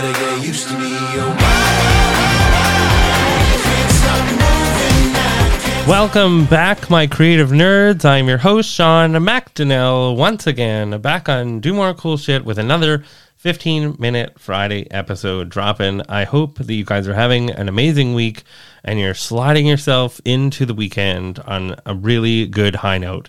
better get used to me. Welcome back, my creative nerds. I'm your host, Sean McDonnell, once again, back on Do More Cool Shit with another 15 minute Friday episode dropping. I hope that you guys are having an amazing week and you're sliding yourself into the weekend on a really good high note.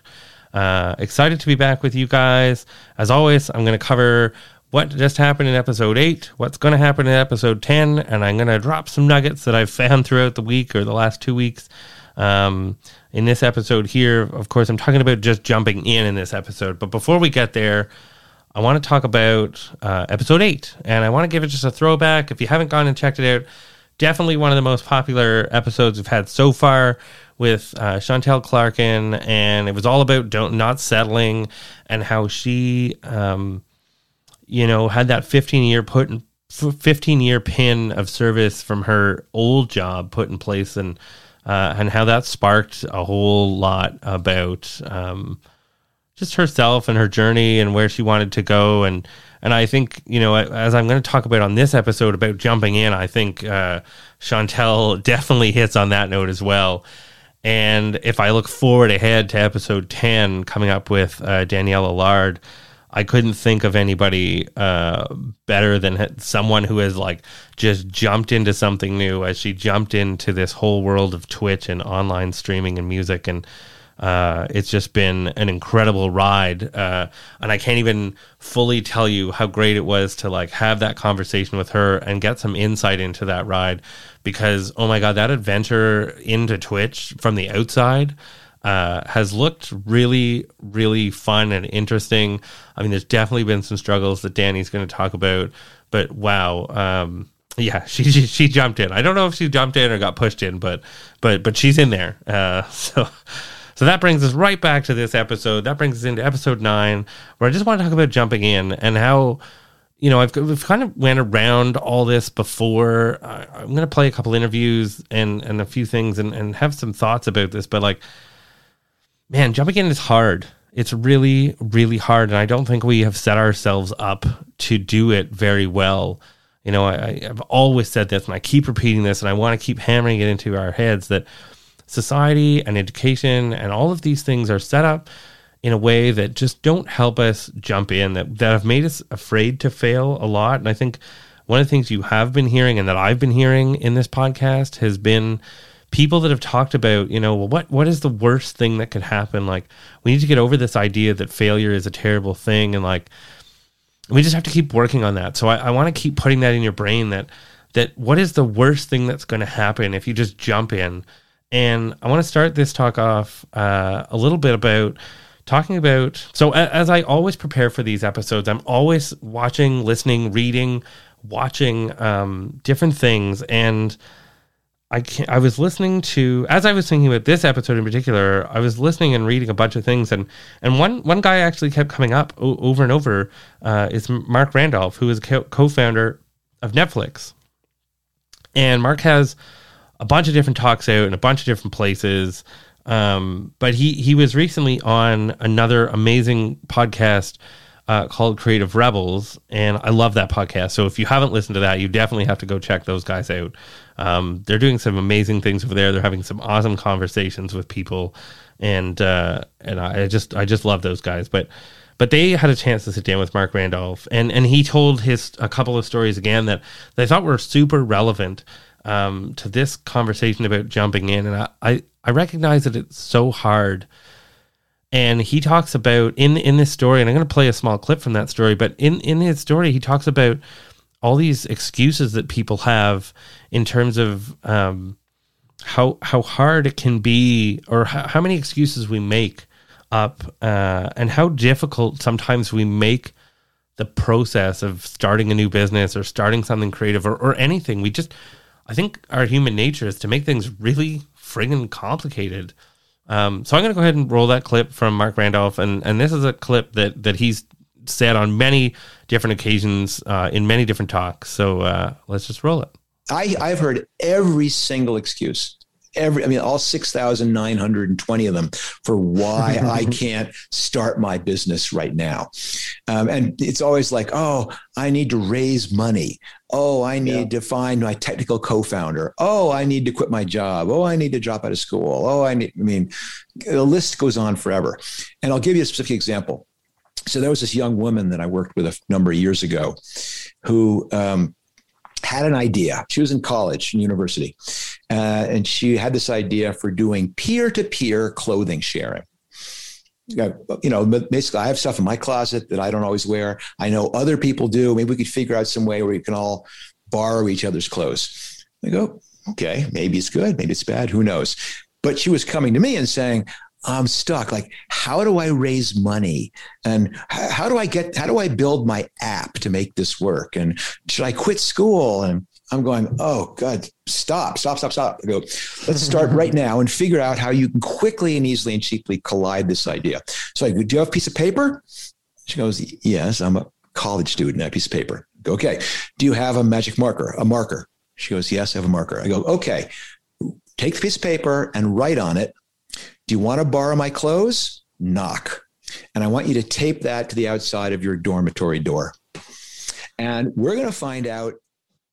Uh, excited to be back with you guys. As always, I'm going to cover what just happened in episode 8, what's going to happen in episode 10, and I'm going to drop some nuggets that I've found throughout the week or the last two weeks. Um, in this episode here, of course, I'm talking about just jumping in in this episode. But before we get there, I want to talk about uh, episode 8, and I want to give it just a throwback. If you haven't gone and checked it out, definitely one of the most popular episodes we've had so far with uh, Chantel Clarkin, and it was all about don't not settling and how she, um, you know, had that 15 year put in, 15 year pin of service from her old job put in place, and uh, and how that sparked a whole lot about um, just herself and her journey and where she wanted to go and and I think you know as I'm going to talk about on this episode about jumping in, I think uh, Chantel definitely hits on that note as well. And if I look forward ahead to episode 10 coming up with uh, Danielle Allard, I couldn't think of anybody uh, better than someone who has like just jumped into something new as she jumped into this whole world of Twitch and online streaming and music. And uh, it's just been an incredible ride, uh, and I can't even fully tell you how great it was to like have that conversation with her and get some insight into that ride. Because oh my god, that adventure into Twitch from the outside uh, has looked really, really fun and interesting. I mean, there's definitely been some struggles that Danny's going to talk about, but wow. Um, yeah, she, she, she jumped in. I don't know if she jumped in or got pushed in, but but but she's in there. Uh, so so that brings us right back to this episode. That brings us into episode nine, where I just want to talk about jumping in and how, you know, I've we've kind of went around all this before. I, I'm going to play a couple interviews and and a few things and and have some thoughts about this. But like, man, jumping in is hard. It's really really hard, and I don't think we have set ourselves up to do it very well. You know, I, I've always said this, and I keep repeating this, and I want to keep hammering it into our heads that society and education and all of these things are set up in a way that just don't help us jump in that, that have made us afraid to fail a lot and i think one of the things you have been hearing and that i've been hearing in this podcast has been people that have talked about you know well, what what is the worst thing that could happen like we need to get over this idea that failure is a terrible thing and like we just have to keep working on that so i, I want to keep putting that in your brain that that what is the worst thing that's going to happen if you just jump in and I want to start this talk off uh, a little bit about talking about. So, as I always prepare for these episodes, I'm always watching, listening, reading, watching um, different things. And I, can. I was listening to, as I was thinking about this episode in particular, I was listening and reading a bunch of things. And, and one, one guy actually kept coming up o- over and over uh, is Marc Randolph, who is co founder of Netflix. And Marc has a bunch of different talks out in a bunch of different places. Um, but he he was recently on another amazing podcast uh, called Creative Rebels, and I love that podcast. So if you haven't listened to that, you definitely have to go check those guys out. Um, they're doing some amazing things over there. They're having some awesome conversations with people, and uh, and I just I just love those guys. But but they had a chance to sit down with Marc Randolph, and and he told his a couple of stories again that they thought were super relevant um, to this conversation about jumping in, and I, I, I recognize that it's so hard. And he talks about in in this story, and I'm going to play a small clip from that story. But in in his story, he talks about all these excuses that people have in terms of um, how how hard it can be, or how, how many excuses we make up, uh, and how difficult sometimes we make the process of starting a new business or starting something creative or, or anything. We just I think our human nature is to make things really friggin' complicated. Um, so I'm going to go ahead and roll that clip from Marc Randolph, and and this is a clip that that he's said on many different occasions uh, in many different talks. So uh, let's just roll it. I, I've heard every single excuse every, I mean, all 6,920 of them for why I can't start my business right now. Um, and it's always like, oh, I need to raise money. Oh, I need to find my technical co founder. Oh, I need to quit my job. Oh, I need to drop out of school. Oh, I need, I mean, the list goes on forever. And I'll give you a specific example. So there was this young woman that I worked with a number of years ago who um, had an idea. She was in college and university, uh, and she had this idea for doing peer-to-peer clothing sharing. You know, basically, I have stuff in my closet that I don't always wear. I know other people do. Maybe we could figure out some way where we can all borrow each other's clothes. I go, okay, maybe it's good, maybe it's bad, who knows? But she was coming to me and saying, I'm stuck. Like, how do I raise money? And how do I get, how do I build my app to make this work? And should I quit school? And I'm going, oh, God, stop, stop, stop, stop. I go, let's start right now and figure out how you can quickly and easily and cheaply collide this idea. So I go, do you have a piece of paper? She goes, yes, I'm a college student, and a piece of paper. Go, okay. Do you have a magic marker, a marker? She goes, yes, I have a marker. I go, okay. Take the piece of paper and write on it do you want to borrow my clothes? Knock. And I want you to tape that to the outside of your dormitory door. And we're going to find out.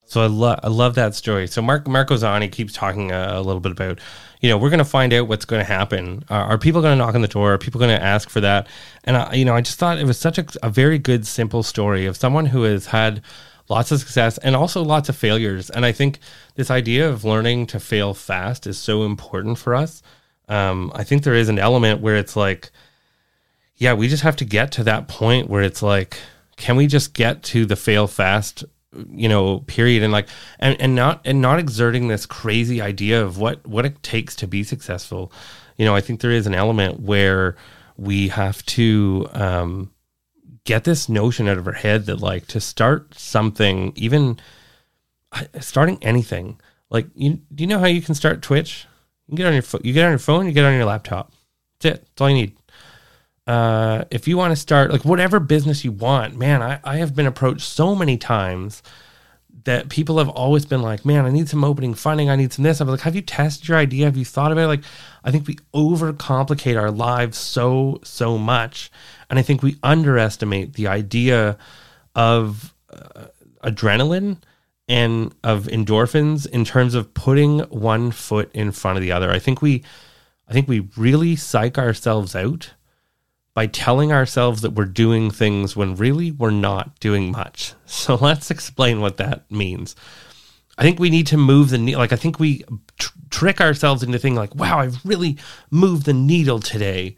So I love I love that story. So Marc Marc goes on. He keeps talking a, a little bit about, you know, we're going to find out what's going to happen. Uh, are people going to knock on the door? Are people going to ask for that? And I, you know, I just thought it was such a, a very good, simple story of someone who has had lots of success and also lots of failures. And I think this idea of learning to fail fast is so important for us um, I think there is an element where it's like, yeah, we just have to get to that point where it's like, can we just get to the fail fast, you know, period, and like, and, and not and not exerting this crazy idea of what what it takes to be successful. You know, I think there is an element where we have to um, get this notion out of our head that like to start something, even starting anything. Like, you do you know how you can start Twitch? You get on your phone. You get on your phone. You get on your laptop. That's it. That's all you need. Uh, if you want to start like whatever business you want, man, I, I have been approached so many times that people have always been like, man, I need some opening funding. I need some this. I'm like, have you tested your idea? Have you thought about it? Like, I think we overcomplicate our lives so, so much. And I think we underestimate the idea of uh, adrenaline and of endorphins in terms of putting one foot in front of the other. I think we I think we really psych ourselves out by telling ourselves that we're doing things when really we're not doing much. So let's explain what that means. I think we need to move the needle. Like I think we tr- trick ourselves into thinking like, "Wow, I've really moved the needle today."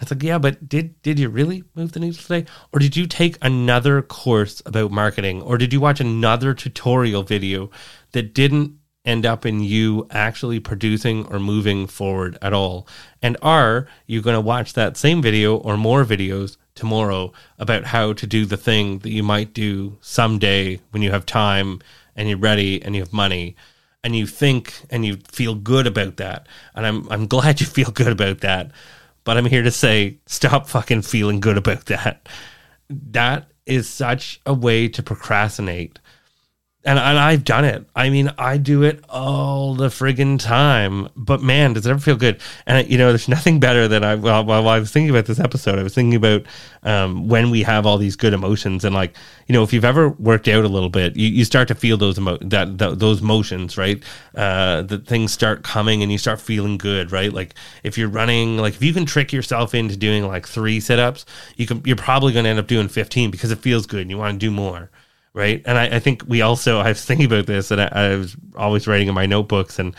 It's like, yeah, but did did you really move the needle today, or did you take another course about marketing, or did you watch another tutorial video that didn't end up in you actually producing or moving forward at all? And are you going to watch that same video or more videos tomorrow about how to do the thing that you might do someday when you have time and you're ready and you have money? And you think and you feel good about that. And I'm I'm glad you feel good about that but I'm here to say stop fucking feeling good about that. That is such a way to procrastinate and, and I've done it. I mean, I do it all the friggin' time. But man, does it ever feel good? And you know, there's nothing better than I. Well, while I was thinking about this episode, I was thinking about um, when we have all these good emotions, and like you know, if you've ever worked out a little bit, you, you start to feel those emo- that, that those motions, right? Uh, that things start coming, and you start feeling good, right? Like if you're running, like if you can trick yourself into doing like three sit ups, you can. You're probably going to end up doing 15 because it feels good, and you want to do more right? And I, I, think we also I was thinking about this, and I, I, was always writing in my notebooks, and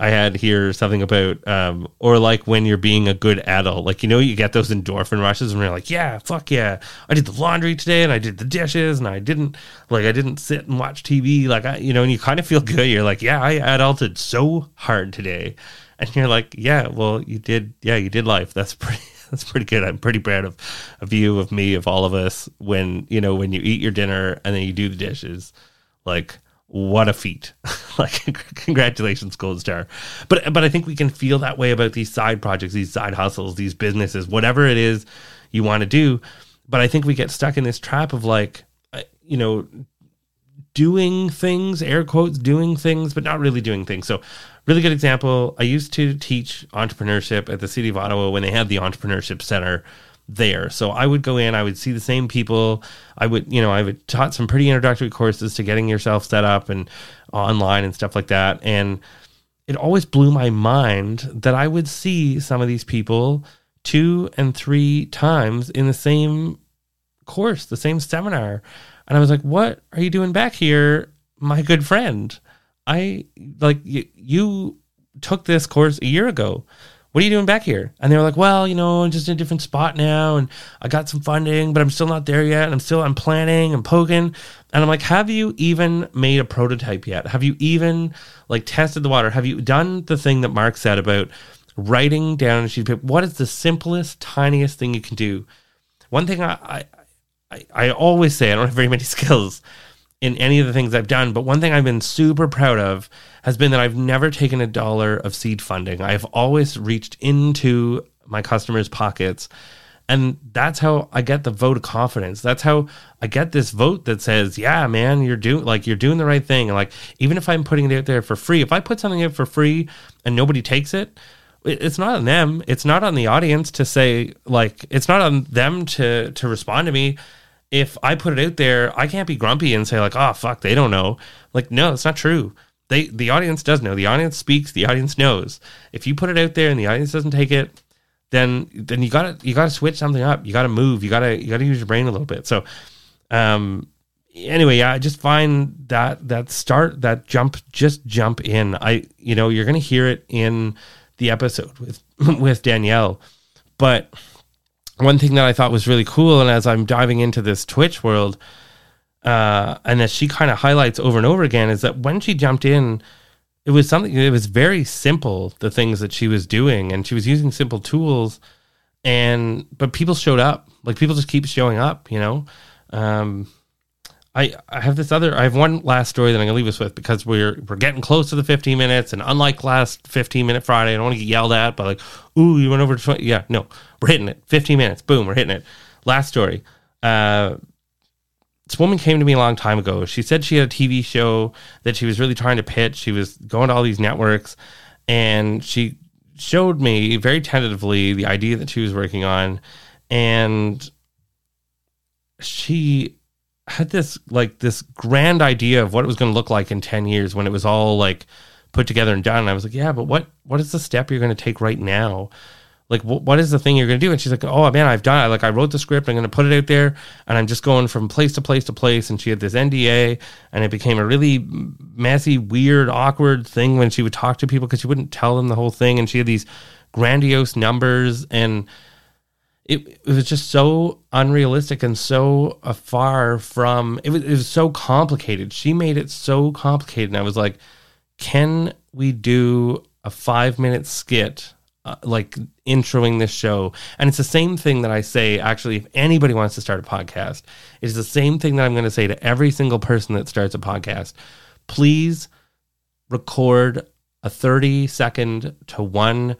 I had here something about um, or like when you're being a good adult, like you know you get those endorphin rushes, and you're like, yeah, fuck yeah, I did the laundry today, and I did the dishes, and I didn't like I didn't sit and watch TV, like I you know, and you kind of feel good. You're like, yeah, I adulted so hard today. And you're like, yeah, well, you did, yeah, you did life. That's pretty, that's pretty good. I'm pretty proud of of you, of me, of all of us. When you know when you eat your dinner and then you do the dishes, like what a feat! like congratulations, gold star. But but I think we can feel that way about these side projects, these side hustles, these businesses, whatever it is you want to do. But I think we get stuck in this trap of like, uh, you know, doing things, air quotes, doing things, but not really doing things. So, really good example. I used to teach entrepreneurship at the city of Ottawa when they had the entrepreneurship center there. So I would go in, I would see the same people. I would, you know, I would taught some pretty introductory courses to getting yourself set up and online and stuff like that. And it always blew my mind that I would see some of these people two and three times in the same course, the same seminar. And I was like, what are you doing back here, my good friend? I like you, you took this course a year ago. What are you doing back here? And they were like, well, you know, I'm just in a different spot now and I got some funding, but I'm still not there yet. And I'm still, I'm planning and poking. And I'm like, have you even made a prototype yet? Have you even like tested the water? Have you done the thing that Marc said about writing down a sheet of paper? What is the simplest, tiniest thing you can do? One thing I, I, I, I always say, I don't have very many skills in any of the things I've done, but one thing I've been super proud of has been that I've never taken a dollar of seed funding. I've always reached into my customers' pockets. And that's how I get the vote of confidence. That's how I get this vote that says, "Yeah, man, you're doing like you're doing the right thing." And like even if I'm putting it out there for free, if I put something out for free and nobody takes it, it- it's not on them. It's not on the audience to say like it's not on them to to respond to me. If I put it out there, I can't be grumpy and say like, "Oh fuck, they don't know." Like no, it's not true. They the audience does know. The audience speaks. The audience knows. If you put it out there and the audience doesn't take it, then then you gotta you gotta switch something up. You gotta move. You gotta you gotta use your brain a little bit. So, um, anyway, yeah, I just find that that start that jump, just jump in. I you know you're gonna hear it in the episode with with Danielle, but one thing that I thought was really cool, and as I'm diving into this Twitch world, uh, and that she kind of highlights over and over again, is that when she jumped in, it was something. It was very simple. The things that she was doing, and she was using simple tools, and but people showed up. Like people just keep showing up. You know, um, I I have this other. I have one last story that I'm gonna leave us with because we're we're getting close to the 15 minutes, and unlike last 15 minute Friday, I don't want to get yelled at, but like, ooh, you went over to 20. Yeah, no, we're hitting it. 15 minutes, boom, we're hitting it. Last story. Uh, this woman came to me a long time ago. She said she had a TV show that she was really trying to pitch. She was going to all these networks, and she showed me very tentatively the idea that she was working on, and she had this like this grand idea of what it was going to look like in 10 years when it was all like put together and done and i was like yeah but what what is the step you're going to take right now? Like wh- what is the thing you're going to do? And she's like oh man i've done it like i wrote the script i'm going to put it out there and i'm just going from place to place to place and she had this nda and it became a really messy weird awkward thing when she would talk to people because she wouldn't tell them the whole thing and she had these grandiose numbers and it, it was just so unrealistic and so far from it was, it was so complicated. She made it so complicated and i was like can we do a five minute skit uh, like introing this show? And it's the same thing that i say actually if anybody wants to start a podcast it's the same thing that i'm going to say to every single person that starts a podcast. Please record a 30 second to one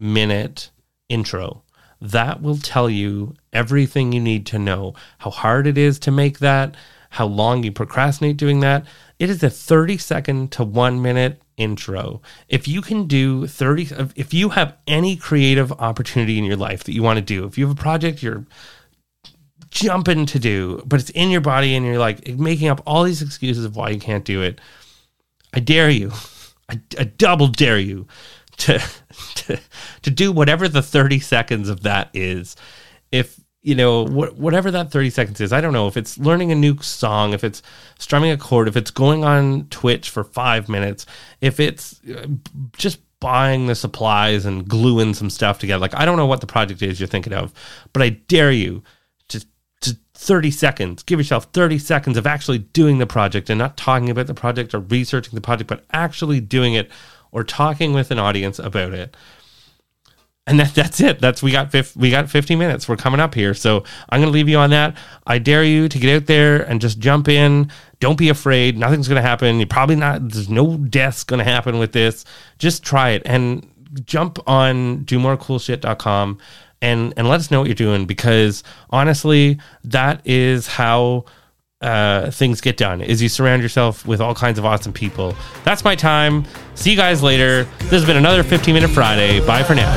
minute intro that will tell you everything you need to know. How hard it is to make that how long you procrastinate doing that. It is a 30 second to 1 minute intro. If you can do 30 if you have any creative opportunity in your life that you want to do if you have a project you're jumping to do but it's in your body and you're like making up all these excuses of why you can't do it i dare you. I, I double dare you to, to to do whatever the 30 seconds of that is. If you know wh- whatever that 30 seconds is i don't know if it's learning a new song if it's strumming a chord if it's going on twitch for five minutes if it's uh, just buying the supplies and gluing some stuff together like i don't know what the project is you're thinking of but i dare you to to 30 seconds give yourself 30 seconds of actually doing the project and not talking about the project or researching the project but actually doing it or talking with an audience about it and that, that's it. That's we got fif- we got 50 minutes. We're coming up here, so I'm going to leave you on that. I dare you to get out there and just jump in. Don't be afraid. Nothing's going to happen. You're probably not. There's no deaths going to happen with this. Just try it and jump on do more cool domorecoolshit.com and and let us know what you're doing because honestly, that is how uh, things get done is you surround yourself with all kinds of awesome people. That's my time. See you guys later. This has been another 15 Minute Friday. Bye for now.